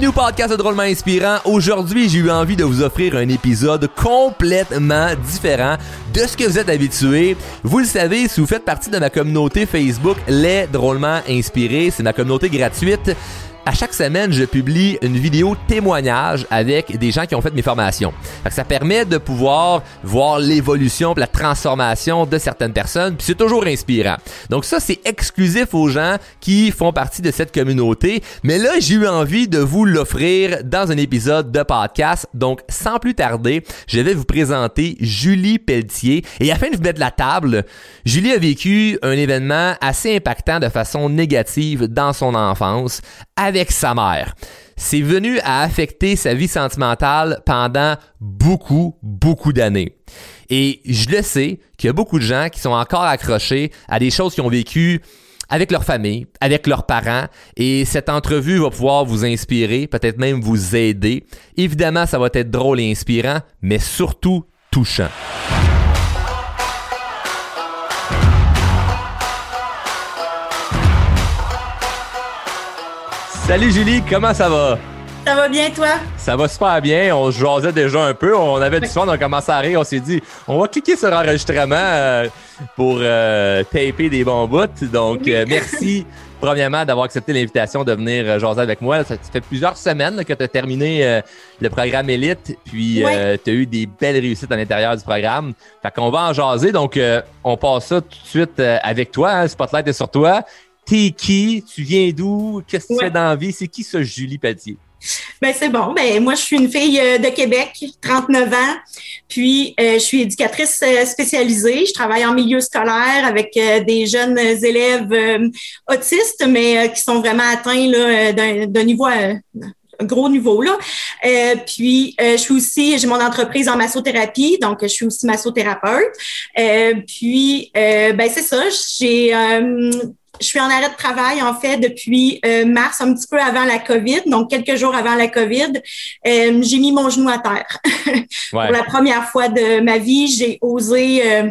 Bienvenue podcast de Drôlement Inspirant. Aujourd'hui, j'ai eu envie de vous offrir un épisode complètement différent de ce que vous êtes habitué. Vous le savez, si vous faites partie de ma communauté Facebook Les Drôlement Inspirés, c'est ma communauté gratuite à chaque semaine, je publie une vidéo témoignage avec des gens qui ont fait mes formations. ça permet de pouvoir voir l'évolution, la transformation de certaines personnes, puis c'est toujours inspirant. Donc ça, c'est exclusif aux gens qui font partie de cette communauté. Mais là, j'ai eu envie de vous l'offrir dans un épisode de podcast. Donc, sans plus tarder, je vais vous présenter Julie Pelletier. Et afin de vous mettre la table, Julie a vécu un événement assez impactant de façon négative dans son enfance sa mère. C'est venu à affecter sa vie sentimentale pendant beaucoup, beaucoup d'années. Et je le sais qu'il y a beaucoup de gens qui sont encore accrochés à des choses qu'ils ont vécues avec leur famille, avec leurs parents. Et cette entrevue va pouvoir vous inspirer, peut-être même vous aider. Évidemment, ça va être drôle et inspirant, mais surtout touchant. Salut Julie, comment ça va? Ça va bien, toi? Ça va super bien. On se jasait déjà un peu. On avait du soin, on a commencé à rire. On s'est dit, on va cliquer sur enregistrement euh, pour euh, taper des bons bouts. Donc, euh, merci, premièrement, d'avoir accepté l'invitation de venir jaser avec moi. Ça fait plusieurs semaines que tu as terminé le programme Elite, puis tu as eu des belles réussites à l'intérieur du programme. Fait qu'on va en jaser. Donc, on passe ça tout de suite avec toi. Hein. Spotlight est sur toi. T'es qui? Tu viens d'où? Qu'est-ce que tu fais dans la vie? C'est qui ce Julie Pelletier? Ben c'est bon. Ben moi je suis une fille euh, de Québec, 39 ans. Puis euh, je suis éducatrice euh, spécialisée. Je travaille en milieu scolaire avec des jeunes élèves autistes, mais qui sont vraiment atteints d'un niveau gros niveau là. puis je suis aussi j'ai mon entreprise en massothérapie, donc je suis aussi massothérapeute. puis ben c'est ça, j'ai je suis en arrêt de travail, en fait, depuis euh, mars, un petit peu avant la COVID, donc quelques jours avant la COVID. Euh, j'ai mis mon genou à terre. Pour la première fois de ma vie, j'ai osé euh,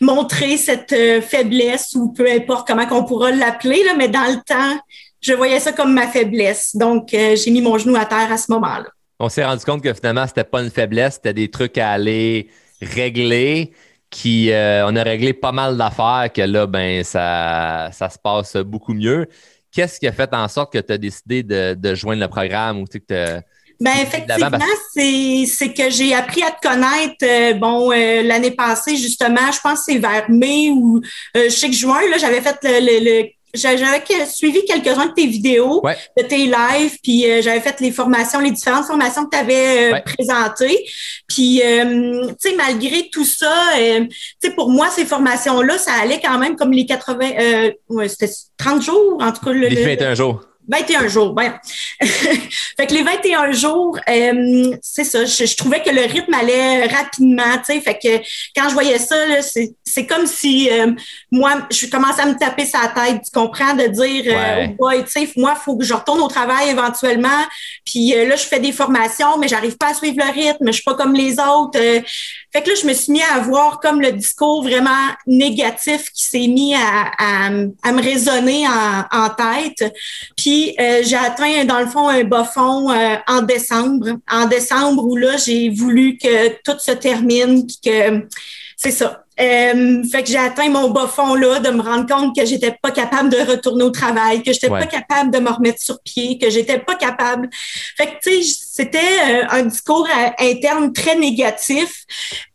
montrer cette faiblesse ou peu importe comment qu'on pourra l'appeler, là, mais dans le temps, je voyais ça comme ma faiblesse. Donc, j'ai mis mon genou à terre à ce moment-là. On s'est rendu compte que finalement, c'était pas une faiblesse, c'était des trucs à aller régler qui euh, on a réglé pas mal d'affaires que là, ben, ça, ça se passe beaucoup mieux. Qu'est-ce qui a fait en sorte que tu as décidé de, de, joindre le programme ou que ben effectivement, c'est que j'ai appris à te connaître. Euh, bon, euh, l'année passée justement, je pense que c'est vers mai ou je sais que juin là, j'avais fait le, le j'avais suivi quelques-uns de tes vidéos, de tes lives, puis euh, j'avais fait les formations, les différentes formations que tu avais euh, présentées. Puis, euh, tu sais, malgré tout ça, tu sais, pour moi, ces formations-là, ça allait quand même comme les 80, ouais, c'était 30 jours, en tout cas. Le, les 21 jours. 21 jours, ben. fait que les 21 jours, euh, c'est ça, je, trouvais que le rythme allait rapidement, tu sais, fait que quand je voyais ça, c'est comme si euh, moi, je commençais à me taper sa tête, tu comprends, de dire, euh, ouais. tu sais, moi, il faut que je retourne au travail éventuellement, puis là, je fais des formations, mais j'arrive pas à suivre le rythme, je suis pas comme les autres. Fait que là, je me suis mis à avoir comme le discours vraiment négatif qui s'est mis à, à, me résonner en, en tête, puis euh, j'ai atteint, dans le fond, un bas fond euh, en décembre. En décembre, où là, j'ai voulu que tout se termine, que c'est ça. Euh, fait que j'ai atteint mon bas fond là, de me rendre compte que j'étais pas capable de retourner au travail, que j'étais pas capable de me remettre sur pied, que j'étais pas capable. Fait que tu sais, c'était un discours interne très négatif.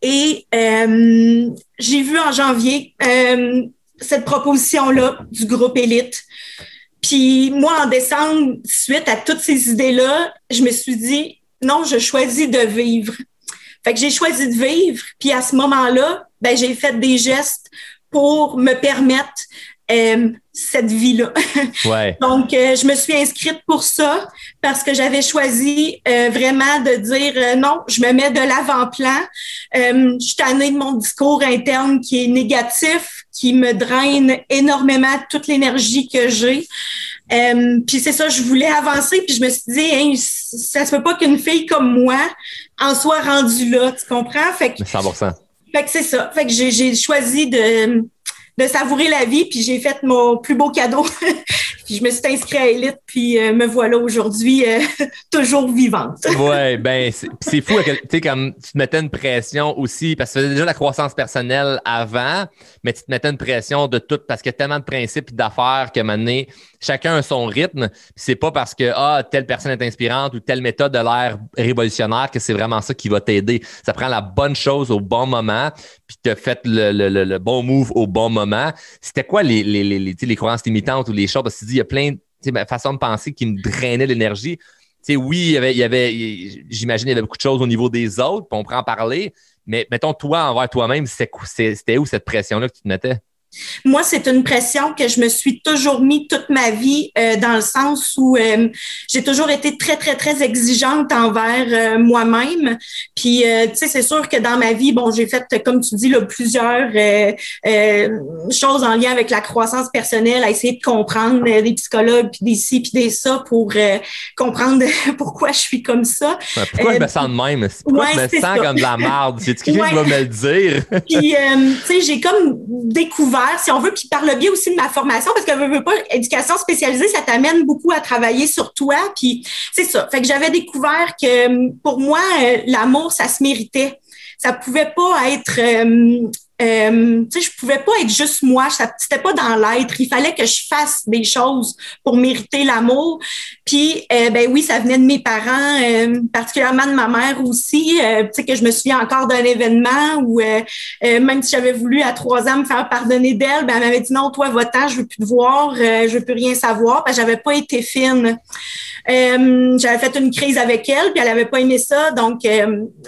Et j'ai vu en janvier cette proposition là du groupe Élite. Puis moi, en décembre, suite à toutes ces idées-là, je me suis dit, non, je choisis de vivre. Fait que j'ai choisi de vivre. Puis à ce moment-là, ben, j'ai fait des gestes pour me permettre euh, cette vie-là. Ouais. Donc, euh, je me suis inscrite pour ça parce que j'avais choisi euh, vraiment de dire non, je me mets de l'avant-plan. je suis tannée de mon discours interne qui est négatif, qui me draine énormément toute l'énergie que j'ai. Euh, puis c'est ça, je voulais avancer, puis je me suis dit, hein, ça se peut pas qu'une fille comme moi en soit rendue là, tu comprends? Fait que, 100%. Fait que c'est ça. Fait que j'ai choisi de, de savourer la vie, puis j'ai fait mon plus beau cadeau. Puis je me suis inscrite à Elite, puis euh, me voilà aujourd'hui euh, toujours vivante. ouais, ben c'est fou, tu comme tu te mettais une pression aussi, parce que tu faisais déjà la croissance personnelle avant, mais tu te mettais une pression de tout, parce qu'il y a tellement de principes et d'affaires que maintenant, chacun a son rythme. C'est pas parce que ah, telle personne est inspirante ou telle méthode a l'air révolutionnaire que c'est vraiment ça qui va t'aider. Ça prend la bonne chose au bon moment, puis tu as fait le, le, le, bon move au bon moment. C'était quoi les, les, les, les, croyances limitantes ou les choses? Parce que tu il y a plein de façons de penser qui me drainaient l'énergie. oui, y avait, avait j'imagine, il y avait beaucoup de choses au niveau des autres, puis on pourrait en parler. Mais mettons, toi, envers toi-même, c'était où cette pression-là que tu te mettais? Moi, c'est une pression que je me suis toujours mis toute ma vie euh, dans le sens où euh, j'ai toujours été très, très, très exigeante envers euh, moi-même. Puis, tu sais, c'est sûr que dans ma vie, bon, j'ai fait, comme tu dis, là, plusieurs choses en lien avec la croissance personnelle, à essayer de comprendre des psychologues, puis des ci, puis des ça, pour comprendre pourquoi je suis comme ça. pourquoi je me sens de même? Pourquoi je me sens comme de la merde? C'est quelqu'un qui va me le dire? puis, tu sais, j'ai comme découvert si on veut, puis par le biais aussi de ma formation, parce que je pas, éducation spécialisée, ça t'amène beaucoup à travailler sur toi, puis c'est ça. Fait que j'avais découvert que pour moi, euh, l'amour, ça se méritait. Ça pouvait pas être euh, euh, tu sais, je pouvais pas être juste moi. C'était pas dans l'être. Il fallait que je fasse des choses pour mériter l'amour. Puis, euh, ben oui, ça venait de mes parents, euh, particulièrement de ma mère aussi. Euh, tu sais que je me souviens encore d'un événement où même si j'avais voulu à trois ans me faire pardonner d'elle, ben elle m'avait dit non, toi, va-t'en, je veux plus te voir, je veux plus rien savoir. Ben j'avais pas été fine. j'avais fait une crise avec elle, puis elle avait pas aimé ça. Donc,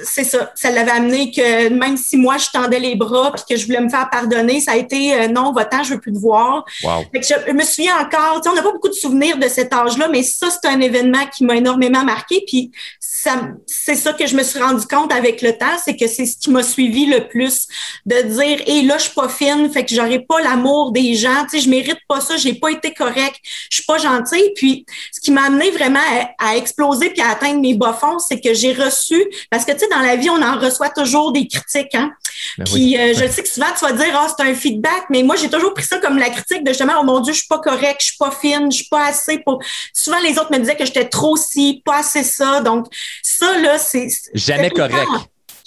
c'est ça. Ça l'avait amené que même si moi je tendais les bras que je voulais me faire pardonner, ça a été non, va-t'en, je veux plus te voir. je, me souviens encore, on n'a pas beaucoup de souvenirs de cet âge-là, mais ça, c'est un événement qui m'a énormément marqué. Puis c'est ça que je me suis rendu compte avec le temps, c'est que c'est ce qui m'a suivi le plus, de dire, et là, je suis pas fine, fait que j'aurai pas l'amour des gens, tu sais, je mérite pas ça, j'ai pas été correct, je suis pas gentille. Puis, ce qui m'a amené vraiment à, exploser puis à atteindre mes bas fonds, c'est que j'ai reçu, parce que tu sais, dans la vie, on en reçoit toujours des critiques, hein. Ben puis, euh, je sais que souvent, tu vas dire, ah, c'est un feedback, mais moi, j'ai toujours pris ça comme la critique de justement, oh mon Dieu, je suis pas correct, je suis pas fine, je suis pas assez pour. Souvent, les autres me disaient que j'étais trop si, pas assez ça. Donc, ça, là, c'est. Jamais correct.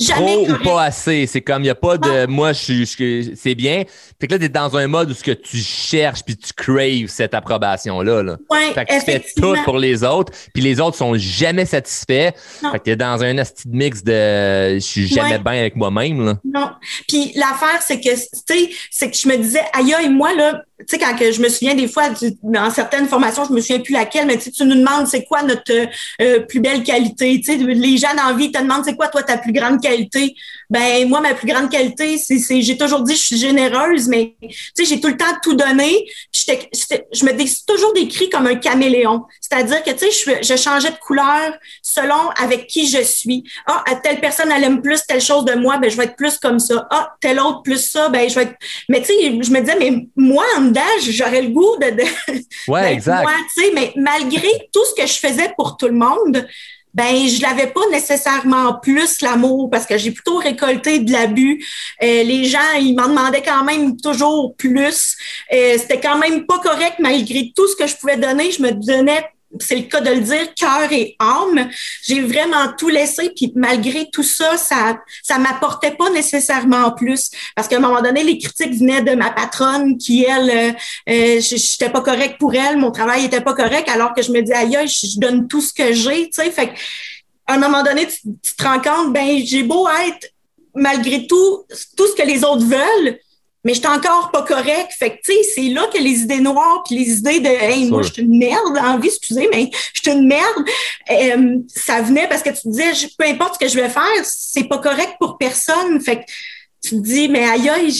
Jamais Trop ou pas assez. C'est comme, il n'y a pas de moi, je suis, c'est bien. Fait que là, tu es dans un mode où ce que tu cherches puis tu craves cette approbation-là. Là. Ouais, fait que tu fais tout pour les autres, puis les autres sont jamais satisfaits. Fait que tu es dans un asti mix de je suis jamais bien avec moi-même. Non. Puis l'affaire, c'est que, tu sais, c'est que je me disais, aïe, aïe, moi, là, tu sais, quand que je me souviens des fois, dans certaines formations, je me souviens plus laquelle, mais tu nous demandes c'est quoi notre euh, plus belle qualité? Tu sais, les gens dans la vie te demandent c'est quoi toi ta plus grande qualité. Ben moi, ma plus grande qualité, c'est j'ai toujours dit je suis généreuse, mais tu sais, j'ai tout le temps tout donné. je me dis toujours décrit comme un caméléon. C'est-à-dire que tu sais, je, je changeais de couleur selon avec qui je suis. Ah, telle personne elle aime plus telle chose de moi, ben je vais être plus comme ça. Ah, telle autre plus ça, ben je vais être. Mais tu sais, je me disais, mais moi, j'aurais le goût de, ouais, exact. mais malgré tout ce que je faisais pour tout le monde, ben je l'avais pas nécessairement plus l'amour parce que j'ai plutôt récolté de l'abus. Euh, les gens, ils m'en demandaient quand même toujours plus. Euh, c'était quand même pas correct malgré tout ce que je pouvais donner. Je me donnais c'est le cas de le dire, cœur et âme. J'ai vraiment tout laissé, puis malgré tout ça, ça ça m'apportait pas nécessairement plus. Parce qu'à un moment donné, les critiques venaient de ma patronne qui, elle, euh, euh j'étais pas correct pour elle, mon travail était pas correct, alors que je me dis, aïe, je donne tout ce que j'ai, tu sais. Fait à un moment donné, tu, tu te rends compte, ben j'ai beau être, malgré tout, tout ce que les autres veulent, mais j'étais encore pas correct. Fait que, tu sais, c'est là que les idées noires puis les idées de, hey, moi, je suis une merde, envie, excusez, mais je suis une merde, euh, ça venait parce que tu disais, peu importe ce que je vais faire, c'est pas correct pour personne. Fait que, tu te dis, mais aïe, aïe.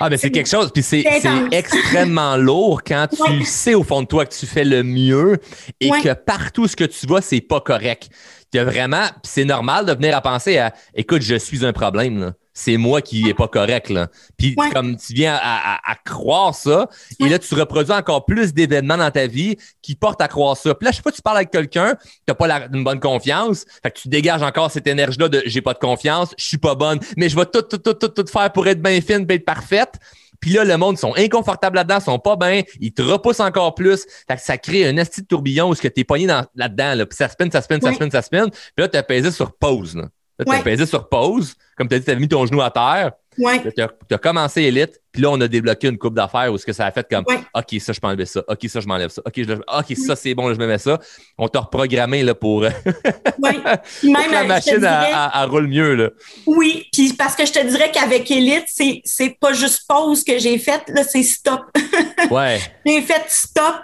ah, mais c'est quelque chose. Puis c'est extrêmement lourd quand tu sais au fond de toi que tu fais le mieux et que partout ce que tu vois, c'est pas correct. As vraiment, c'est normal de venir à penser à, écoute, je suis un problème. Là c'est moi qui n'est pas correct. Là. Puis comme tu viens à, croire ça, et là, tu reproduis encore plus d'événements dans ta vie qui portent à croire ça. Puis là, je sais pas, tu parles avec quelqu'un, tu n'as pas la, une bonne confiance, fait que tu dégages encore cette énergie-là de j'ai pas de confiance, je suis pas bonne, mais je vais tout, tout, tout, tout, tout faire pour être bien fine et être parfaite. Puis là, le monde sont inconfortables là-dedans, sont pas bien, ils te repoussent encore plus. Fait que ça crée un esti de tourbillon où ce que t'es pogné dans, là-dedans, là, puis ça spin, ça spin, ça spin, ça spin. Puis là, t'as pesé sur pause. Là, là t'as pesé sur pause. Comme t'as dit, t'as mis ton genou à terre. Ouais. Tu as, commencé Elite, puis là, on a débloqué une coupe d'affaires où ce que ça a fait comme Ouais. OK, ça, je peux enlever ça. OK, ça, je m'enlève ça. OK, je, OK, ça, c'est bon, là, je me mets ça. On t'a reprogrammé là, pour, Ouais. Puis pour même, que la machine dirais- roule mieux. Là. Oui, puis parce que je te dirais qu'avec Elite, c'est c'est pas juste pause que j'ai faite, là, c'est stop. Ouais. j'ai fait stop,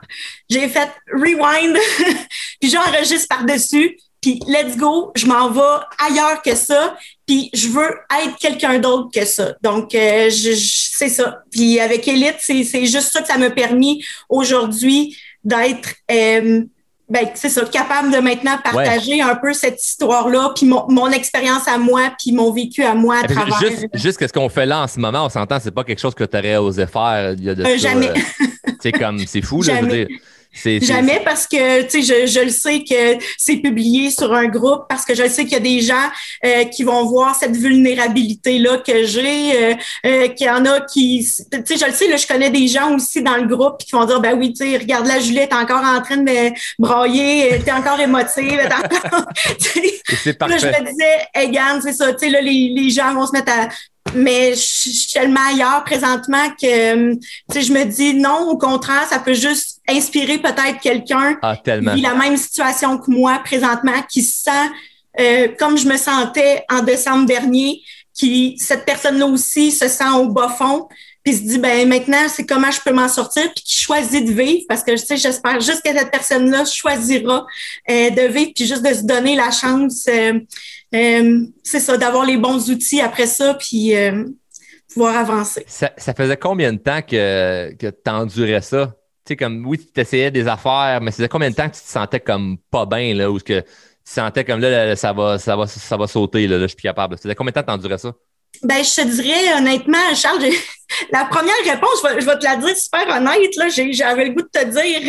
j'ai fait rewind, puis j'enregistre par-dessus, puis let's go, je m'en vais ailleurs que ça, puis je veux être quelqu'un d'autre que ça. Donc, euh, je, je- c'est ça. Puis avec Elite, c'est juste ça que ça m'a permis aujourd'hui d'être... euh, ben, c'est ça, capable de maintenant partager un peu cette histoire-là, puis mon, mon expérience à moi, puis mon vécu à moi à travers. Juste, juste ce qu'on fait là en ce moment, on s'entend, c'est pas quelque chose que tu aurais osé faire il y a de Euh, ça, jamais. euh, c'est comme, c'est fou, là, je veux dire. Jamais parce que tu sais je, je le sais que c'est publié sur un groupe parce que je sais qu'il y a des gens euh, qui vont voir cette vulnérabilité là que j'ai euh, euh, qu'il y en a qui tu sais je le sais là je connais des gens aussi dans le groupe qui vont dire ben oui tu sais regarde la Juliette encore en train de me brailler t'es encore émotive t'es encore C'est Là, je parfait. me disais, hey, Gann, c'est ça, tu sais, là, les, les gens vont se mettre à. Mais je suis tellement ailleurs présentement que, tu sais, je me dis, non, au contraire, ça peut juste inspirer peut-être quelqu'un Ah, qui vit la même situation que moi présentement, qui se sent euh, comme je me sentais en décembre dernier, qui, cette personne-là aussi se sent au bas fond, puis se dit, ben maintenant, c'est comment je peux m'en sortir, puis qui choisit de vivre, parce que, tu sais, j'espère juste que cette personne-là choisira euh, de vivre, puis juste de se donner la chance, euh, euh, c'est ça, d'avoir les bons outils après ça, puis euh, pouvoir avancer. Ça, faisait combien de temps que, que tu endurais ça? Tu sais, comme, oui, tu essayais des affaires, mais ça faisait combien de temps que tu te sentais comme pas bien, là, ou que tu sentais comme là, ça va, ça va, ça va sauter, là, je suis capable. Ça faisait combien de temps que tu endurais ça? Ben, je te dirais honnêtement, Charles, la première réponse, je vais, je vais te la dire super honnête. Là, j'ai- j'avais le goût de te dire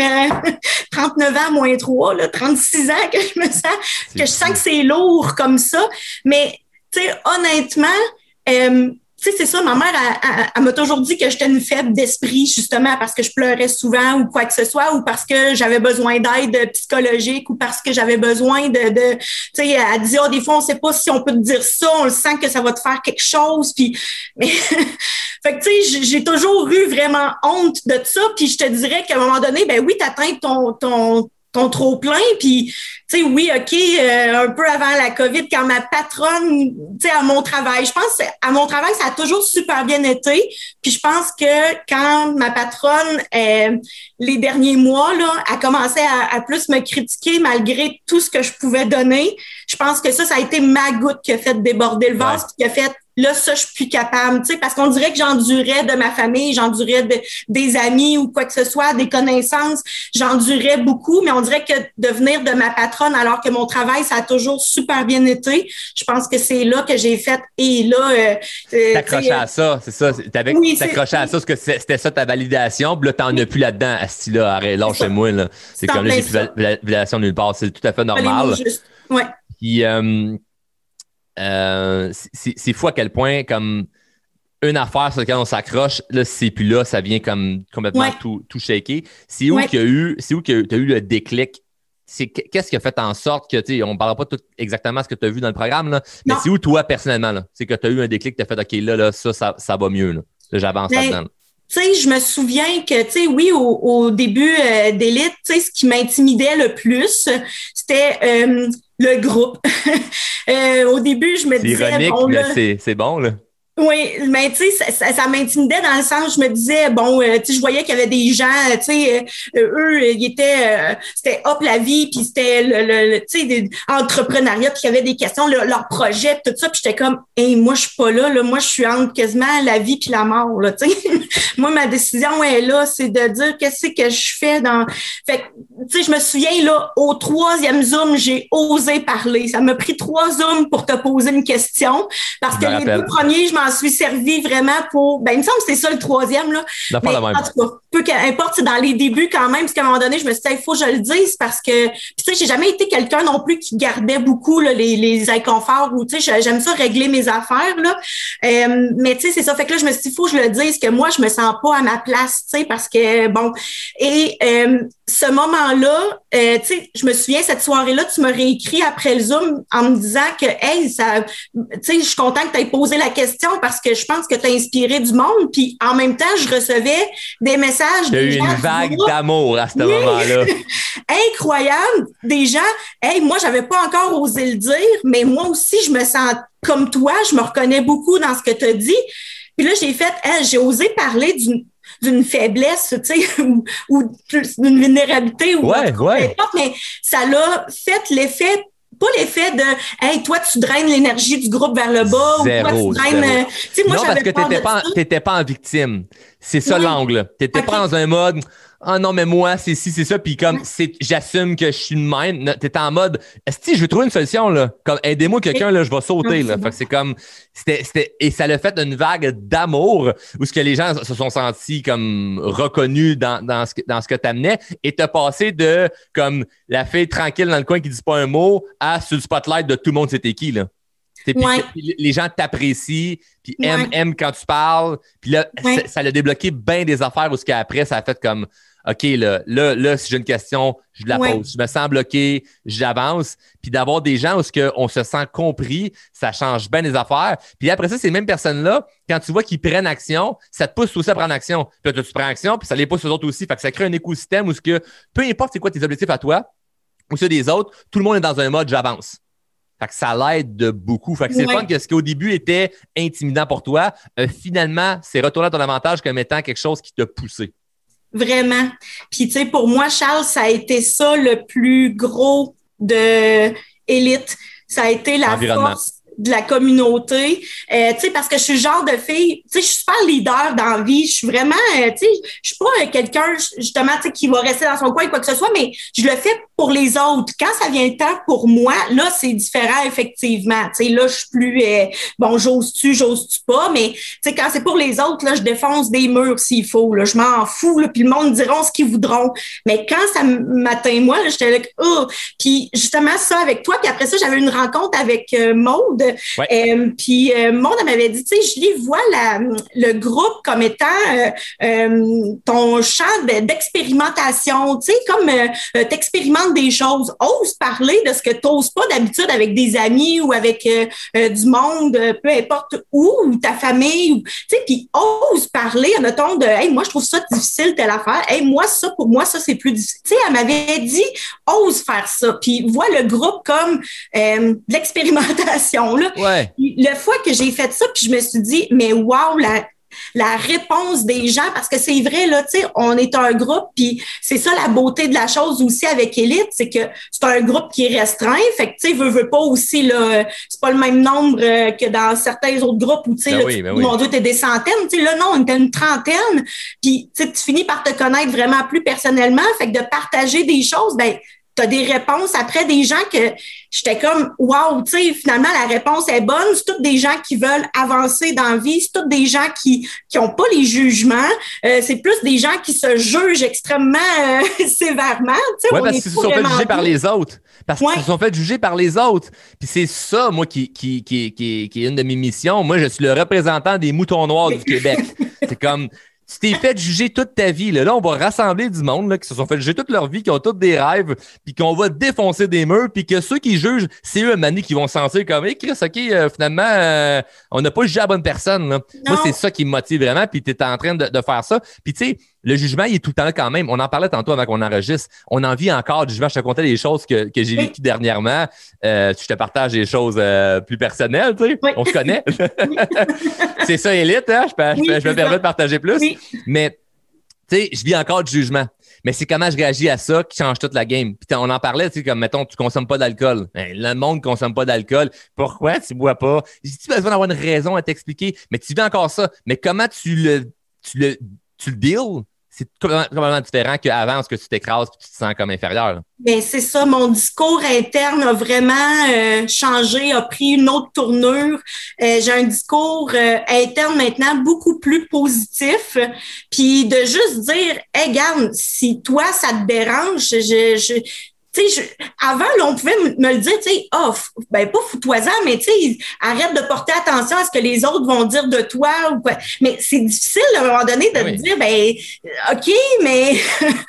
euh, 39 ans moins 3, là, 36 ans que je me sens, que je sens que c'est lourd comme ça. Mais tu sais, honnêtement, euh, tu sais, c'est ça, ma mère, elle, m'a toujours dit que j'étais une faible d'esprit, justement, parce que je pleurais souvent ou quoi que ce soit, ou parce que j'avais besoin d'aide psychologique, ou parce que j'avais besoin de, de tu sais, elle dit, oh, des fois, on sait pas si on peut te dire ça, on le sent que ça va te faire quelque chose, puis, mais, fait que, tu sais, j'ai- j'ai toujours eu vraiment honte de ça, puis je te dirais qu'à un moment donné, ben oui, t'atteins ton, ton, ton trop plein, puis, tu sais, oui, OK, euh, un peu avant la COVID, quand ma patronne, tu sais, à mon travail, je pense, à mon travail, ça a toujours super bien été, puis je pense que quand ma patronne, euh, les derniers mois, là, a commencé à, à plus me critiquer malgré tout ce que je pouvais donner, je pense que ça, ça a été ma goutte qui a fait déborder le vase, Ouais. qui a fait là, ça, je suis plus capable, tu sais, parce qu'on dirait que j'endurais de ma famille, j'endurais de, des amis ou quoi que ce soit, des connaissances, j'endurais beaucoup, mais on dirait que de venir de ma patronne, alors que mon travail, ça a toujours super bien été, je pense que c'est là que j'ai fait, et là, euh, euh, T'accrochais à ça, c'est ça. T'avais, Oui, t'accrochais à ça parce que c'était ça ta validation, puis là, t'en as plus là-dedans. Asti, là, arrête, lâchez-moi, là. C'est comme là, j'ai plus val- val- validation nulle part. C'est tout à fait normal. Ouais. Puis, euh, euh, c'est fou à quel point, comme une affaire sur laquelle on s'accroche, là, c'est plus là, ça vient comme complètement Ouais. tout, tout shaker. C'est où Ouais. qu'il y a eu, c'est où que tu as eu le déclic? C'est qu'est-ce qui a fait en sorte que, tu sais, on ne parlera pas tout exactement ce que tu as vu dans le programme, là, mais c'est où toi, personnellement, là? C'est que tu as eu un déclic, tu as fait, OK, là, là, ça, ça, ça va mieux, là. Là, j'avance Ben, là-dedans. Tu sais, je me souviens que, tu sais, oui, au, au début euh, d'élite, tu sais, ce qui m'intimidait le plus, c'était euh, le groupe. Euh, au début, je me C'est disais, ironique, bon, mais là, c'est- c'est bon, là. Oui, mais tu sais, ça, ça, ça m'intimidait dans le sens, je me disais, bon, euh, tu sais, je voyais qu'il y avait des gens, tu sais, euh, eux, ils étaient, euh, c'était hop la vie, puis c'était le, le, le- tu sais, des entrepreneuriat, puis il y avait des questions, le- leur projet, tout ça, puis j'étais comme, hey, moi, je suis pas là, là, moi, je suis entre quasiment la vie puis la mort, là, tu sais. moi, ma décision est là, c'est de dire qu'est-ce que je fais dans, fait que, tu sais, je me souviens, là, au troisième Zoom, j'ai osé parler. Ça m'a pris trois Zooms pour te poser une question, parce que les rappelle. deux premiers, je m'en m'en suis servi vraiment pour. Ben, il me semble que c'est ça le troisième. Là. Mais, la même. En tout cas, peu qu'importe, c'est dans les débuts quand même, parce qu'à un moment donné, je me suis dit, il faut que je le dise parce que. Puis, tu sais, j'ai jamais été quelqu'un non plus qui gardait beaucoup là, les, les inconforts ou, tu sais, j'aime ça régler mes affaires. Là. Euh, mais, tu sais, c'est ça. Fait que là, je me suis dit, il faut que je le dise que moi, je me sens pas à ma place, tu sais, parce que, bon. Et euh, ce moment-là, euh, tu sais, je me souviens, cette soirée-là, tu m'as réécrit après le Zoom en me disant que, hey, ça, tu sais, je suis contente que tu aies posé la question parce que je pense que tu as inspiré du monde. Puis en même temps, je recevais des messages. Tu as eu une vague d'amour à ce moment-là. Incroyable. Des gens, hey, moi, j'avais pas encore osé le dire, mais moi aussi, je me sens comme toi, je me reconnais beaucoup dans ce que tu as dit. Puis là, j'ai fait, j'ai osé parler d'une d'une faiblesse, tu sais, ou, ou d'une vulnérabilité ou ouais, ouais. mais ça l'a fait l'effet pas l'effet de hey toi tu draines l'énergie du groupe vers le bas zéro, ou toi tu draines euh, moi non parce que pas t'étais pas en victime. C'est ça l'angle. T'étais pas dans un mode ah non, mais moi, c'est si, c'est ça. Puis comme, c'est, j'assume que je suis de même. T'es en mode, est-ce que je vais trouver une solution, là? Comme, aidez-moi quelqu'un, là, je vais sauter, là. Fait que c'est comme, c'était, c'était, et ça l'a fait une vague d'amour où ce que les gens se sont sentis comme reconnus dans, dans ce que, dans ce que t'amenais et t'as passé de, comme, la fille tranquille dans le coin qui dit pas un mot à sur le spotlight de tout le monde, c'était qui, là? Les gens t'apprécient, puis aiment, quand tu parles. Puis là, ça l'a débloqué bien des affaires où ce qu'après, ça a fait comme OK, là, là, là si j'ai une question, je la pose. Je me sens bloqué, j'avance. Puis d'avoir des gens où ce on se sent compris, ça change bien les affaires. Puis après ça, ces mêmes personnes-là, quand tu vois qu'ils prennent action, ça te pousse aussi à prendre action. Puis là, tu prends action, puis ça les pousse aux autres aussi. Fait que ça crée un écosystème où ce que, peu importe c'est quoi tes objectifs à toi ou ceux des autres, tout le monde est dans un mode j'avance. Fait que ça l'aide de beaucoup. Fait que c'est fun que ce qui au début était intimidant pour toi, euh, finalement, c'est retourné à ton avantage comme étant quelque chose qui t'a poussé. Vraiment. Puis, tu sais, pour moi, Charles, ça a été ça le plus gros de élite. Ça a été la force de la communauté. Euh, tu sais, parce que je suis le genre de fille, tu sais, je suis super leader dans la vie. Je suis vraiment, euh, tu sais, je suis pas quelqu'un, justement, tu sais, qui va rester dans son coin, quoi que ce soit, mais je le fais pour les autres. Quand ça vient le temps pour moi, là, c'est différent, effectivement. Tu sais, là, je suis plus, euh, bon, j'ose-tu, j'ose-tu pas, mais, tu sais, quand c'est pour les autres, là, je défonce des murs s'il faut, là. Je m'en fous, là, puis le monde diront ce qu'ils voudront. Mais quand ça m'atteint, moi, là, j'étais là, oh! Puis, justement, ça avec toi, puis après ça, j'avais une rencontre avec euh, Maude, euh, puis euh, elle m'avait dit, tu sais, Julie, vois la, le groupe comme étant ton champ d'expérimentation, tu sais, comme t'expérimentes des choses, ose parler de ce que tu n'oses pas d'habitude avec des amis ou avec euh, euh, du monde, euh, peu importe où, ou ta famille, tu sais, puis ose parler, ton de, hey, moi, je trouve ça difficile, telle affaire. Hey, moi, ça, pour moi, ça, c'est plus difficile. Tu sais, elle m'avait dit, ose faire ça. Puis vois le groupe comme l'expérimentation, là. Ouais. Le fois que j'ai fait ça, puis je me suis dit, mais wow, la, la réponse des gens, parce que c'est vrai, là, tu sais, on est un groupe, puis c'est ça la beauté de la chose aussi avec Elite, c'est que c'est un groupe qui est restreint, fait que, tu sais, veut, veut pas aussi, là, c'est pas le même nombre euh, que dans certains autres groupes où, tu sais, ben oui, ben mon Dieu, t'es des centaines, tu sais, là, non, on était une trentaine, puis, tu sais, tu finis par te connaître vraiment plus personnellement, fait que de partager des choses, ben tu as des réponses après des gens que j'étais comme waouh, tu sais, finalement la réponse est bonne. C'est toutes des gens qui veulent avancer dans la vie, c'est toutes des gens qui qui ont pas les jugements. Euh, c'est plus des gens qui se jugent extrêmement euh, sévèrement. Tu sais, parce qu'ils se sont fait juger par les autres. Parce qu'ils se sont fait juger par les autres. Puis c'est ça, moi, qui, qui, qui, qui, qui est une de mes missions. Moi, je suis le représentant des moutons noirs du Québec. c'est comme tu t'es fait juger toute ta vie. Là, là on va rassembler du monde là, qui se sont fait juger toute leur vie, qui ont tous des rêves, puis qu'on va défoncer des murs, puis que ceux qui jugent, c'est eux, Mani, qui vont sentir comme hey, Chris, OK, euh, finalement, euh, on n'a pas jugé la bonne personne. Là. Moi, c'est ça qui me motive vraiment, puis tu es en train de, de faire ça. Puis tu sais, le jugement, il est tout le temps là quand même. On en parlait tantôt avant qu'on enregistre. On en vit encore du jugement. Je te contais des choses que, que j'ai vécues dernièrement. Euh, je te partage des choses euh, plus personnelles, tu sais. On se connaît. c'est ça, élite, hein? Je, je, me permets de partager plus. Mais, tu sais, je vis encore du jugement. Mais c'est comment je réagis à ça qui change toute la game. Puis on en parlait, tu sais, comme, mettons, tu consommes pas d'alcool. Ben, le monde consomme pas d'alcool. Pourquoi tu bois pas? J'ai tu besoin d'avoir une raison à t'expliquer? Mais tu vis encore ça. Mais comment tu le, tu le, tu le deals? C'est complètement, différent qu'avant, ce que tu t'écrases et tu te sens comme inférieur. Bien, c'est ça. Mon discours interne a vraiment euh, changé, a pris une autre tournure. Euh, j'ai un discours euh, interne maintenant beaucoup plus positif. Puis de juste dire, hey, regarde, si toi, ça te dérange, je, tu sais, avant, là, on pouvait me le dire, tu sais, oh, ben pas fous-toi-en, mais tu sais, arrête de porter attention à ce que les autres vont dire de toi ou quoi. Mais c'est difficile à un moment donné de te dire, ben, OK, mais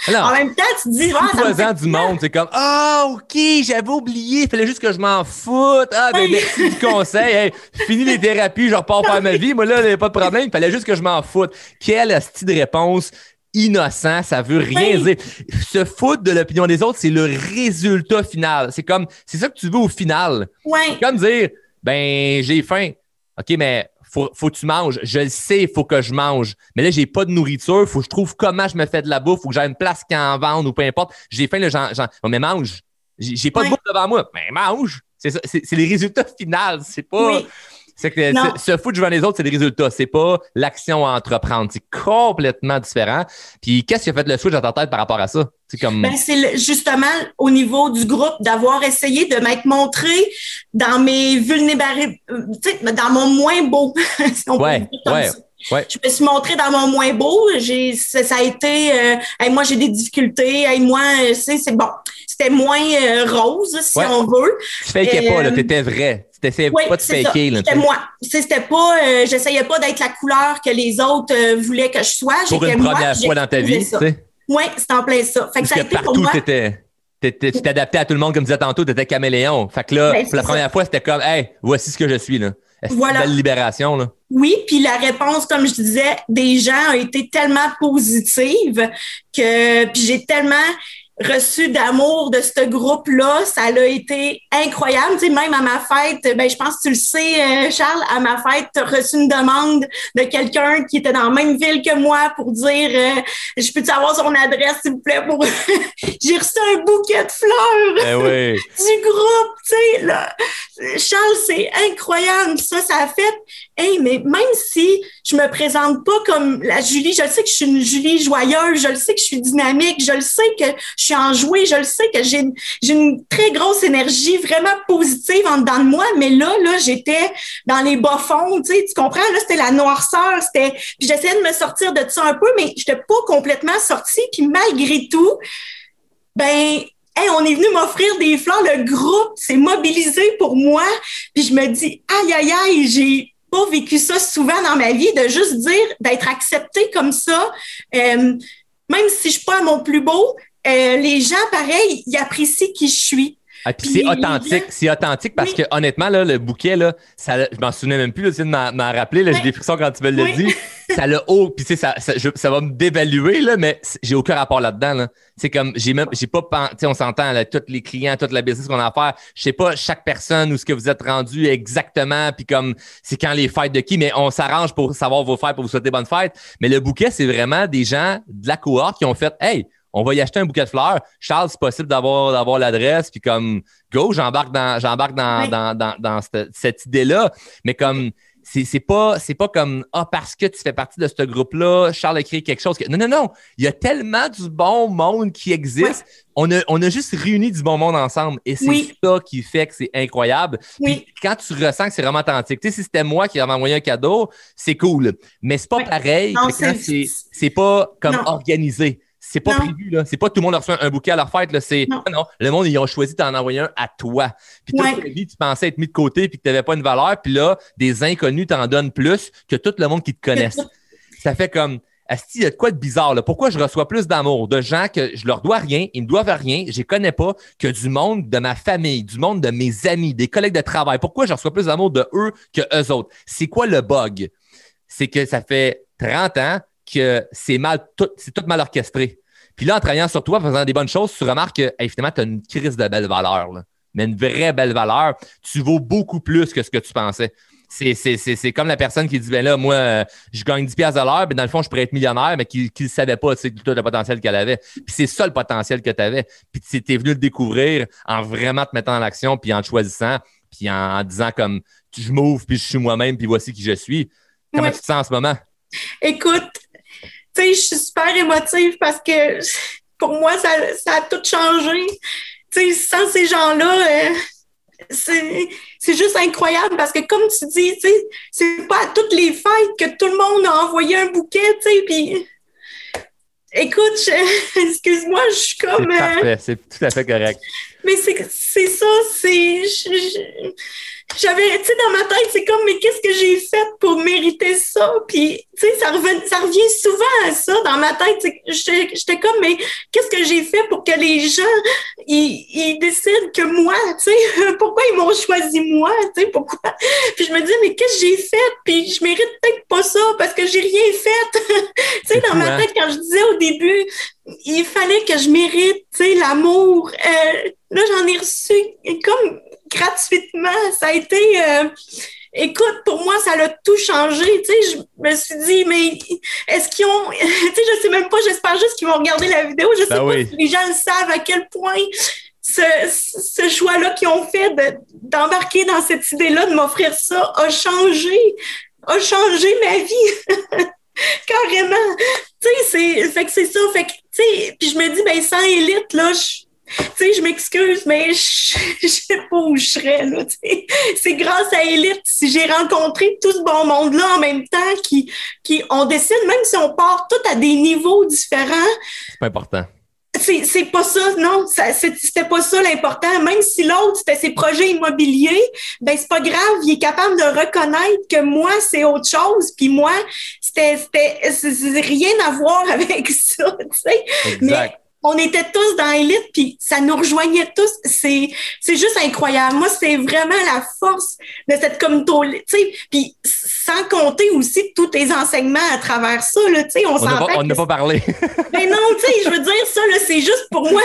en même temps, tu te dis, ah, du monde, c'est comme, ah, OK, j'avais oublié, il fallait juste que je m'en foute. Ah, ben, merci du conseil. Hey, fini les thérapies, je repars faire ma vie. Moi, là, il n'y a pas de problème, il fallait juste que je m'en foute. Quelle astuce de réponse innocent, ça veut rien dire. Se foutre de l'opinion des autres, c'est le résultat final. C'est comme, c'est ça que tu veux au final. Ouais. Comme dire, ben, j'ai faim. OK, mais faut, faut que tu manges. Je le sais, il faut que je mange. Mais là, j'ai pas de nourriture. Faut que je trouve comment je me fais de la bouffe. Faut que j'ai une place qui en vende ou peu importe. J'ai faim, là, j'en, mais mange. J'ai pas de bouffe devant moi. Mais mange. C'est ça. C'est, les résultats finaux. C'est pas. C'est que se foutre devant les autres, c'est le résultat. C'est pas l'action à entreprendre. C'est complètement différent. Puis qu'est-ce qui a fait le switch dans ta tête par rapport à ça? C'est comme. Ben, c'est justement au niveau du groupe d'avoir essayé de m'être montré dans mes vulnérabilités, euh, dans mon moins beau. si on ouais, ouais. Ouais. Je me suis montrée dans mon moins beau. J'ai, ça, a été, euh, moi j'ai des difficultés. Hey, moi, euh, c'est, c'est bon. C'était moins euh, rose, si on veut. Tu fakais pas, là. T'étais vrai. T'essayais pas de faker. C'était moi. C'était pas, j'essayais pas d'être la couleur que les autres voulaient que je sois. Pour une première fois dans ta vie, tu sais. Oui, c'était en plein ça. Fait que ça a été partout. Tu t'adaptais à tout le monde, comme disais tantôt, tu étais caméléon. Fait que là, ben, pour la première fois, c'était comme, hey, voici ce que je suis, là. Voilà. Une belle libération, là? Oui, puis la réponse, comme je disais, des gens a été tellement positive que puis j'ai tellement reçu d'amour de ce groupe-là. Ça a été incroyable. Tu sais, même à ma fête, ben, je pense que tu le sais, euh, Charles, à ma fête, tu as reçu une demande de quelqu'un qui était dans la même ville que moi pour dire euh, Je peux-tu avoir son adresse, s'il vous plaît? Pour... J'ai reçu un bouquet de fleurs eh oui. du groupe, tu sais, là. Charles, c'est incroyable. Ça, ça a fait Hey, mais même si je me présente pas comme la Julie, je le sais que je suis une Julie joyeuse, je le sais que je suis dynamique, je le sais que je suis enjouée, je le sais que j'ai une très grosse énergie vraiment positive en dedans de moi, mais là, là, j'étais dans les bas fonds, tu sais, tu comprends? Là, c'était la noirceur, c'était. Puis j'essayais de me sortir de ça un peu, mais je n'étais pas complètement sortie. Puis malgré tout, ben, Hey, on est venu m'offrir des fleurs, le groupe s'est mobilisé pour moi. Puis je me dis, aïe, aïe, aïe, j'ai pas vécu ça souvent dans ma vie, de juste dire, d'être accepté comme ça. Euh, même si je suis pas à mon plus beau, euh, les gens, pareil, ils apprécient qui je suis. Ah, puis c'est authentique, c'est authentique parce que honnêtement, là, le bouquet, là, ça, je m'en souvenais même plus, là, tu de m'en rappeler, là, j'ai des frissons quand tu me l'as dit. Ça l'a haut, puis ça, ça, ça va me dévaluer, là, mais j'ai aucun rapport là-dedans. Là. C'est comme, j'ai même, j'ai pas, tu sais, on s'entend, là, tous les clients, toute la business qu'on a à faire, je sais pas chaque personne où ce que vous êtes rendu exactement, puis comme, c'est quand les fêtes de qui, mais on s'arrange pour savoir vos fêtes, pour vous souhaiter bonnes fêtes. Mais le bouquet, c'est vraiment des gens de la cohorte qui ont fait, hey, on va y acheter un bouquet de fleurs. Charles, c'est possible d'avoir, d'avoir l'adresse, puis comme, go, j'embarque dans, j'embarque dans, dans, dans, dans, cette, idée-là. Mais comme, c'est, c'est pas, c'est pas comme, ah, parce que tu fais partie de ce groupe-là, Charles a créé quelque chose. Non, non, non. Il y a tellement du bon monde qui existe. On, a, on a juste réuni du bon monde ensemble. Et c'est ça qui fait que c'est incroyable. Puis quand tu ressens que c'est vraiment authentique, tu sais, si c'était moi qui avais envoyé un cadeau, c'est cool. Mais c'est pas pareil c'est, c'est, pas comme organisé. C'est pas prévu, là. C'est pas tout le monde a reçu un bouquet à leur fête, là. C'est, non. non. le monde, ils ont choisi d'en envoyer un à toi. Puis toute ta vie, tu pensais être mis de côté puis que tu n'avais pas une valeur. Puis là, des inconnus t'en donnent plus que tout le monde qui te connaisse. Ça fait comme, Asti, il y a de quoi de bizarre, là? Pourquoi je reçois plus d'amour de gens que je leur dois rien, ils me doivent rien, je les connais pas, que du monde de ma famille, du monde de mes amis, des collègues de travail? Pourquoi je reçois plus d'amour de eux que eux autres? C'est quoi le bug? C'est que ça fait 30 ans que c'est mal, tout, c'est tout mal orchestré. Puis là, en travaillant sur toi, en faisant des bonnes choses, tu remarques que, finalement, tu as une crise de belle valeur, mais une vraie belle valeur. Tu vaux beaucoup plus que ce que tu pensais. C'est comme la personne qui dit, ben là, moi, je gagne 10 piastres à l'heure, mais dans le fond, je pourrais être millionnaire, mais qui ne savait pas tout le potentiel qu'elle avait. Puis c'est ça le potentiel que tu avais. Puis tu es venu le découvrir en vraiment te mettant en action, puis en te choisissant, puis en, disant comme, je m'ouvre, puis je suis moi-même, puis voici qui je suis. Comment tu te sens en ce moment? Écoute, sais, je suis super émotive parce que pour moi, ça, ça a tout changé. Tu sais, sans ces gens-là, euh, c'est juste incroyable parce que comme tu dis, tu sais, c'est pas à toutes les fêtes que tout le monde a envoyé un bouquet, tu sais, puis écoute, excuse-moi, je suis comme... C'est parfait, c'est tout à fait correct. Mais c'est ça, c'est j'avais, tu sais, dans ma tête, c'est comme, mais qu'est-ce que j'ai fait pour mériter ça? Puis, tu sais, ça, revient, ça revient souvent à ça dans ma tête. J'étais comme, mais qu'est-ce que j'ai fait pour que les gens, ils, ils décident que moi, tu sais, pourquoi ils m'ont choisi moi, tu sais, pourquoi? Puis je me dis, mais qu'est-ce que j'ai fait? Puis je mérite peut-être pas ça parce que j'ai rien fait. tu sais, dans ma hein? tête, quand je disais au début, il fallait que je mérite, tu sais, l'amour. Euh, là, j'en ai reçu comme gratuitement. Ça a été, euh, écoute, pour moi, ça a tout changé. Tu sais, je me suis dit, mais est-ce qu'ils ont, tu sais, je sais même pas, j'espère juste qu'ils vont regarder la vidéo. Je sais ben pas si les gens le savent à quel point ce, ce choix-là qu'ils ont fait d'embarquer dans cette idée-là, de m'offrir ça, a changé, a changé ma vie. Carrément. Tu sais, c'est, fait que c'est ça. Fait que, puis je me dis, ben, sans élite, je, m'excuse, mais je, sais pas où je serais, C'est grâce à Elite si j'ai rencontré tout ce bon monde-là en même temps qui, qui, on décide, même si on part tout à des niveaux différents. C'est pas important. C'est pas ça, non, c'était pas ça l'important. Même si l'autre, c'était ses projets immobiliers, ben c'est pas grave, il est capable de reconnaître que moi, c'est autre chose, puis moi, c'était rien à voir avec ça, tu sais. Exact on était tous dans l'élite, puis ça nous rejoignait tous. C'est, c'est juste incroyable. Moi, c'est vraiment la force de cette communauté. Puis sans compter aussi tous tes enseignements à travers ça. Là, on on n'a pas, parlé. Mais non, tu sais, je veux dire, ça, là, c'est juste pour moi.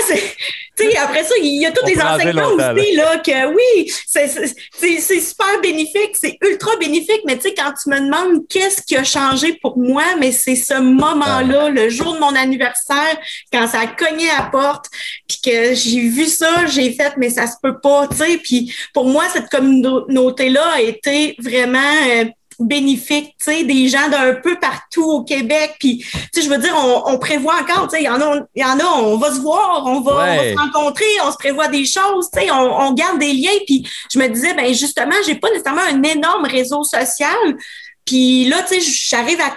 Après ça, il y a tous tes enseignements aussi, là, que oui, c'est, super bénéfique, c'est ultra bénéfique, mais tu sais, quand tu me demandes qu'est-ce qui a changé pour moi, mais c'est ce moment-là, le jour de mon anniversaire, quand ça a à la porte, puis que j'ai vu ça, j'ai fait, mais ça se peut pas, tu sais. Puis pour moi, cette communauté-là a été vraiment euh, bénéfique, tu sais, des gens d'un peu partout au Québec. Puis, tu sais, je veux dire, on, prévoit encore, tu sais, il y en a, il y en a, on va se voir, on va, se rencontrer, on se prévoit des choses, tu sais, on, on, garde des liens. Puis, je me disais, ben justement, j'ai pas nécessairement un énorme réseau social. Puis là, tu sais, j'arrive à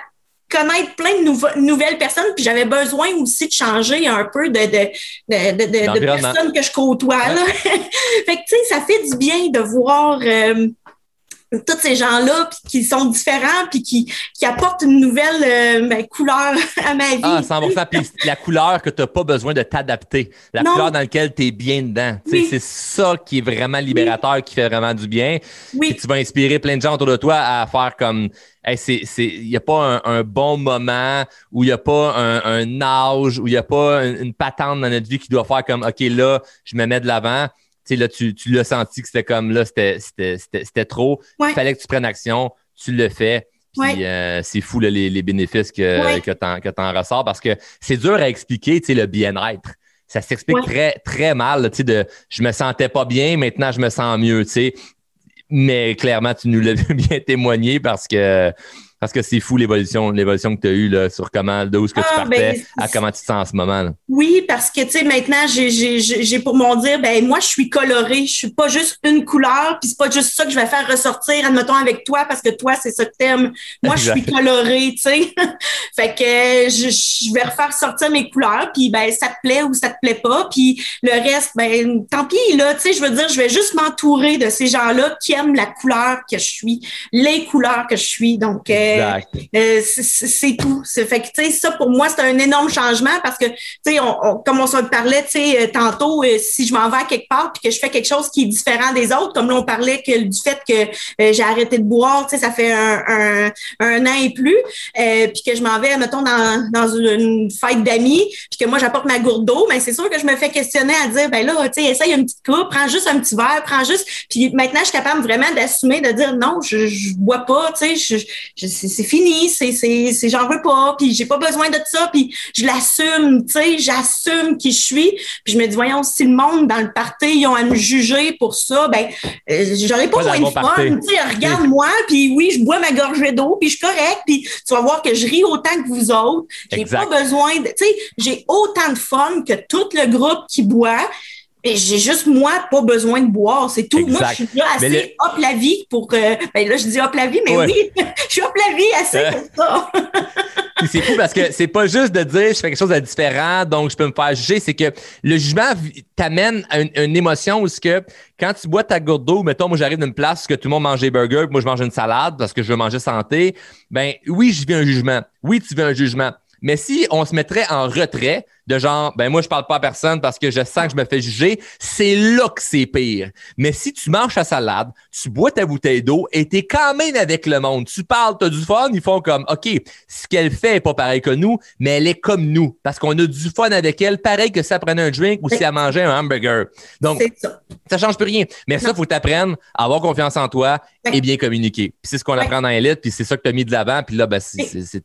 connaître plein de nouvelles personnes, puis j'avais besoin aussi de changer un peu de, de, de, personnes que je côtoie. fait que, tu sais, ça fait du bien de voir euh, tous ces gens-là qui sont différents puis qui, qui apportent une nouvelle euh, ben, couleur à ma vie. Ah, 100 Puis la couleur que tu n'as pas besoin de t'adapter. La couleur dans laquelle tu es bien dedans. C'est ça qui est vraiment libérateur, qui fait vraiment du bien. Oui. tu vas inspirer plein de gens autour de toi à faire comme il n'y a pas un, bon moment où il n'y a pas un, âge, où il n'y a pas une, patente dans notre vie qui doit faire comme OK, là, je me mets de l'avant. Là, tu, tu l'as senti que c'était comme là, c'était trop. Il fallait que tu prennes action, tu le fais. Puis euh, c'est fou les, les, bénéfices que, que tu en, ressors parce que c'est dur à expliquer, le bien-être. Ça s'explique très, très mal, sais, de je me sentais pas bien, maintenant je me sens mieux. Mais clairement, tu nous l'as bien témoigné parce que parce que c'est fou l'évolution, l'évolution que tu as eue là, sur comment, de où ce que tu ah, partais ben, à comment tu te sens en ce moment. Là. Oui, parce que tu sais, maintenant, j'ai pour mon dire, ben moi, je suis colorée, je suis pas juste une couleur, puis c'est pas juste ça que je vais faire ressortir, admettons, avec toi, parce que toi, c'est ça que t'aimes. Moi, je suis colorée, tu sais. fait que je, je, vais refaire sortir mes couleurs, puis ben ça te plaît ou ça te plaît pas, puis le reste, ben tant pis, là, tu sais, je veux dire, je vais juste m'entourer de ces gens-là qui aiment la couleur que je suis, les couleurs que je suis. Donc, euh, euh, c'est tout. Fait que, tu sais, ça, pour moi, c'est un énorme changement parce que, tu sais, on, comme on se parlait, tu sais, euh, tantôt, euh, si je m'en vais quelque part puis que je fais quelque chose qui est différent des autres, comme là, on parlait que du fait que j'ai arrêté de boire, tu sais, ça fait un, un, an et plus, puis que je m'en vais, mettons, dans, dans une fête d'amis, puis que moi, j'apporte ma gourde d'eau, mais c'est sûr que je me fais questionner à dire, ben là, tu sais, essaye une petite coupe, prends juste un petit verre, prends juste, puis maintenant, je suis capable vraiment d'assumer, de dire non, je, je bois pas, tu sais, je, je c'est fini, c'est j'en veux pas, puis j'ai pas besoin de ça, puis je l'assume, tu sais, j'assume qui je suis, puis je me dis voyons si le monde dans le party ils ont à me juger pour ça, ben euh, j'aurais pas, moins de fun, tu sais, regarde-moi, puis oui, je bois ma gorgée d'eau, puis je suis correct, puis tu vas voir que je ris autant que vous autres. J'ai pas besoin de, tu sais, j'ai autant de fun que tout le groupe qui boit. J'ai juste, moi, pas besoin de boire, c'est tout. Moi, je suis là assez hop la vie pour que. Ben là, je dis hop la vie, mais oui, je suis hop la vie assez pour ça. c'est fou parce que c'est pas juste de dire je fais quelque chose de différent, donc je peux me faire juger. C'est que le jugement t'amène à une, émotion où que quand tu bois ta gourde d'eau, mettons, moi j'arrive d'une place où tout le monde mange des burgers, moi je mange une salade parce que je veux manger santé, ben oui, je vis un jugement. Oui, tu vis un jugement. Mais si on se mettrait en retrait, de genre, ben moi, je parle pas à personne parce que je sens que je me fais juger, c'est là que c'est pire. Mais si tu manges ta salade, tu bois ta bouteille d'eau et t'es quand même avec le monde, tu parles, t'as du fun, ils font comme, OK, ce qu'elle fait est pas pareil que nous, mais elle est comme nous parce qu'on a du fun avec elle, pareil que si elle prenait un drink ou si elle mangeait un hamburger. Donc, ça. ça change plus rien. Mais ça, faut t'apprendre à avoir confiance en toi et bien communiquer. Puis c'est ce qu'on apprend dans Elite, puis c'est ça que tu as mis de l'avant, puis là, ben, c'est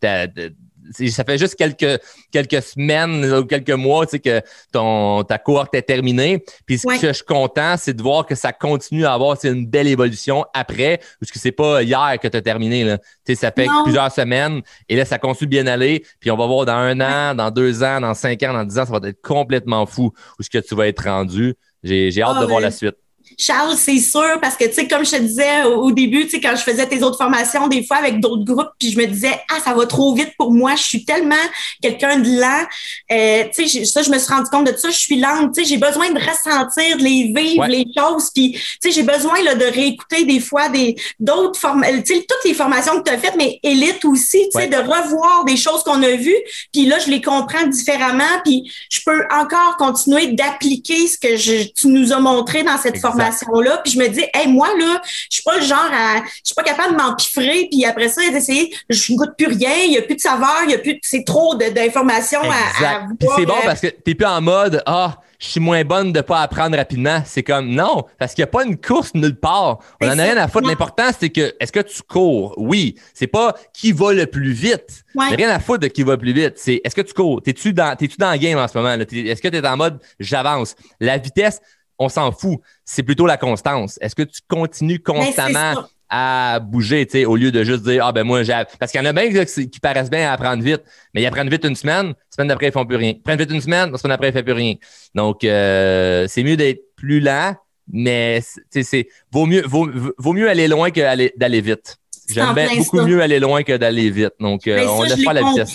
ça fait juste quelques, quelques semaines ou quelques mois tu sais, que ton, ta cohorte est terminée. Puis ce que je suis content, c'est de voir que ça continue à avoir une belle évolution après, parce que c'est pas hier que tu as terminé. Là. Tu sais, ça fait plusieurs semaines et là, ça continue de bien aller. Puis on va voir dans un an, dans deux ans, dans cinq ans, dans dix ans, ça va être complètement fou où ce que tu vas être rendu. J'ai hâte de ah, voir la suite. Charles, c'est sûr, parce que, tu sais, comme je te disais au, début, tu sais, quand je faisais tes autres formations, des fois avec d'autres groupes, puis je me disais, ah, ça va trop vite pour moi, je suis tellement quelqu'un de lent. Euh, tu sais, ça, je me suis rendu compte de ça, je suis lente, tu sais, j'ai besoin de ressentir, de les vivre, les choses, puis, tu sais, j'ai besoin là, de réécouter des fois des d'autres formations, tu sais, toutes les formations que tu as faites, mais élite aussi, tu sais, de revoir des choses qu'on a vues, puis là, je les comprends différemment, puis je peux encore continuer d'appliquer ce que je, tu nous as montré dans cette formation là Puis je me dis, hey, moi, là, je suis pas le genre à. Je suis pas capable de m'empiffrer, puis après ça, d'essayer, je goûte plus rien, il n'y a plus de saveur, il y a plus. C'est trop d'informations à, à Puis c'est bon parce que t'es plus en mode, ah, je suis moins bonne de pas apprendre rapidement. C'est comme non, parce qu'il n'y a pas une course nulle part. On en a rien à foutre. L'important, c'est que est-ce que tu cours? Oui. C'est pas qui va le plus vite. Ouais. Rien à foutre de qui va le plus vite. C'est est-ce que tu cours? T'es-tu dans, t'es-tu dans le game en ce moment? Est-ce que tu es en mode j'avance? La vitesse, on s'en fout. C'est plutôt la constance. Est-ce que tu continues ben, constamment à bouger, tu sais, au lieu de juste dire, ah ben moi, j'ai. Parce qu'il y en a bien qui paraissent bien à apprendre vite, mais ils apprennent vite une semaine, semaine d'après, ils font plus rien. Ils prennent vite une semaine, la semaine d'après, ils font plus rien. Donc, euh, c'est mieux d'être plus lent, mais c'est vaut mieux, vaut, vaut mieux aller loin que d'aller vite. J'aime beaucoup mieux aller loin que d'aller vite. Donc, euh, on laisse pas la vitesse.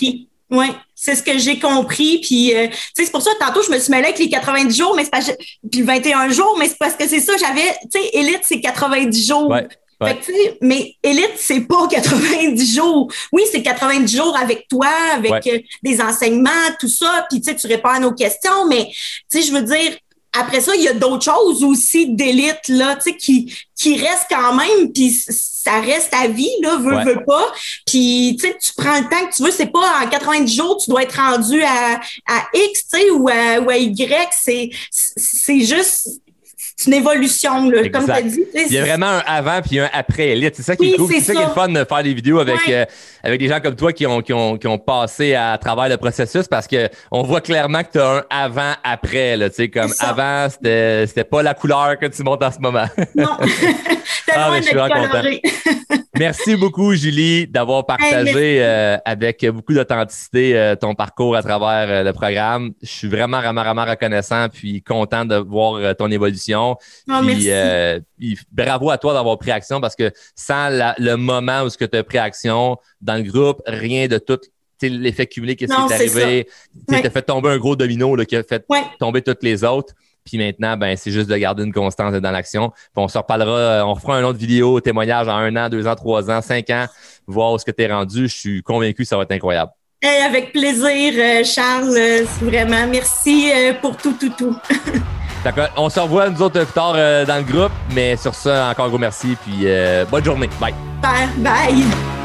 Oui, c'est ce que j'ai compris. Puis, euh, c'est pour ça, tantôt, je me suis mêlée avec les 90 jours, mais c'est pas, puis 21 jours, mais c'est parce que c'est ça, j'avais, tu sais, élite, c'est 90 jours. Ouais. mais élite, c'est pas 90 jours. Oui, c'est 90 jours avec toi, avec euh, des enseignements, tout ça, puis tu sais, tu réponds à nos questions, mais tu sais, je veux dire, après ça, il y a d'autres choses aussi d'élite là, tu sais, qui qui restent quand même, puis ça reste à vie là, veux veux pas. Puis tu sais, tu prends le temps que tu veux. C'est pas en 90 jours tu dois être rendu à, à X, tu sais, ou à, ou à Y. C'est c'est juste c'est une évolution, là, comme tu as dit. Il y a vraiment un avant puis un après élite. C'est ça qui est cool. C'est ça. qui est fun de faire des vidéos avec, euh, avec des gens comme toi qui ont, qui ont, qui ont passé à travers le processus parce que on voit clairement que tu as un avant-après. Tu sais, comme avant, c'était, c'était pas la couleur que tu montes en ce moment. Non. ah, je suis content. Merci beaucoup, Julie, d'avoir partagé euh, avec beaucoup d'authenticité euh, ton parcours à travers le programme. Je suis vraiment, vraiment, vraiment reconnaissant puis content de voir ton évolution. Oh, euh, bravo à toi d'avoir pris action parce que sans le moment où tu as pris action dans le groupe, rien de tout l'effet cumulé qui est arrivé. Tu as fait tomber un gros domino là, qui a fait tomber toutes les autres. Puis maintenant, ben, c'est juste de garder une constance dans l'action. on se reparlera, euh, on fera une autre vidéo, témoignage en un an, deux ans, trois ans, cinq ans, voir où ce que tu es rendu. Je suis convaincu que ça va être incroyable. avec plaisir, euh, Charles. Vraiment, merci pour tout, tout, tout. On se revoit nous autres plus tard euh, dans le groupe, mais sur ça, encore un gros merci, puis euh, bonne journée. Bye. Bye. Bye.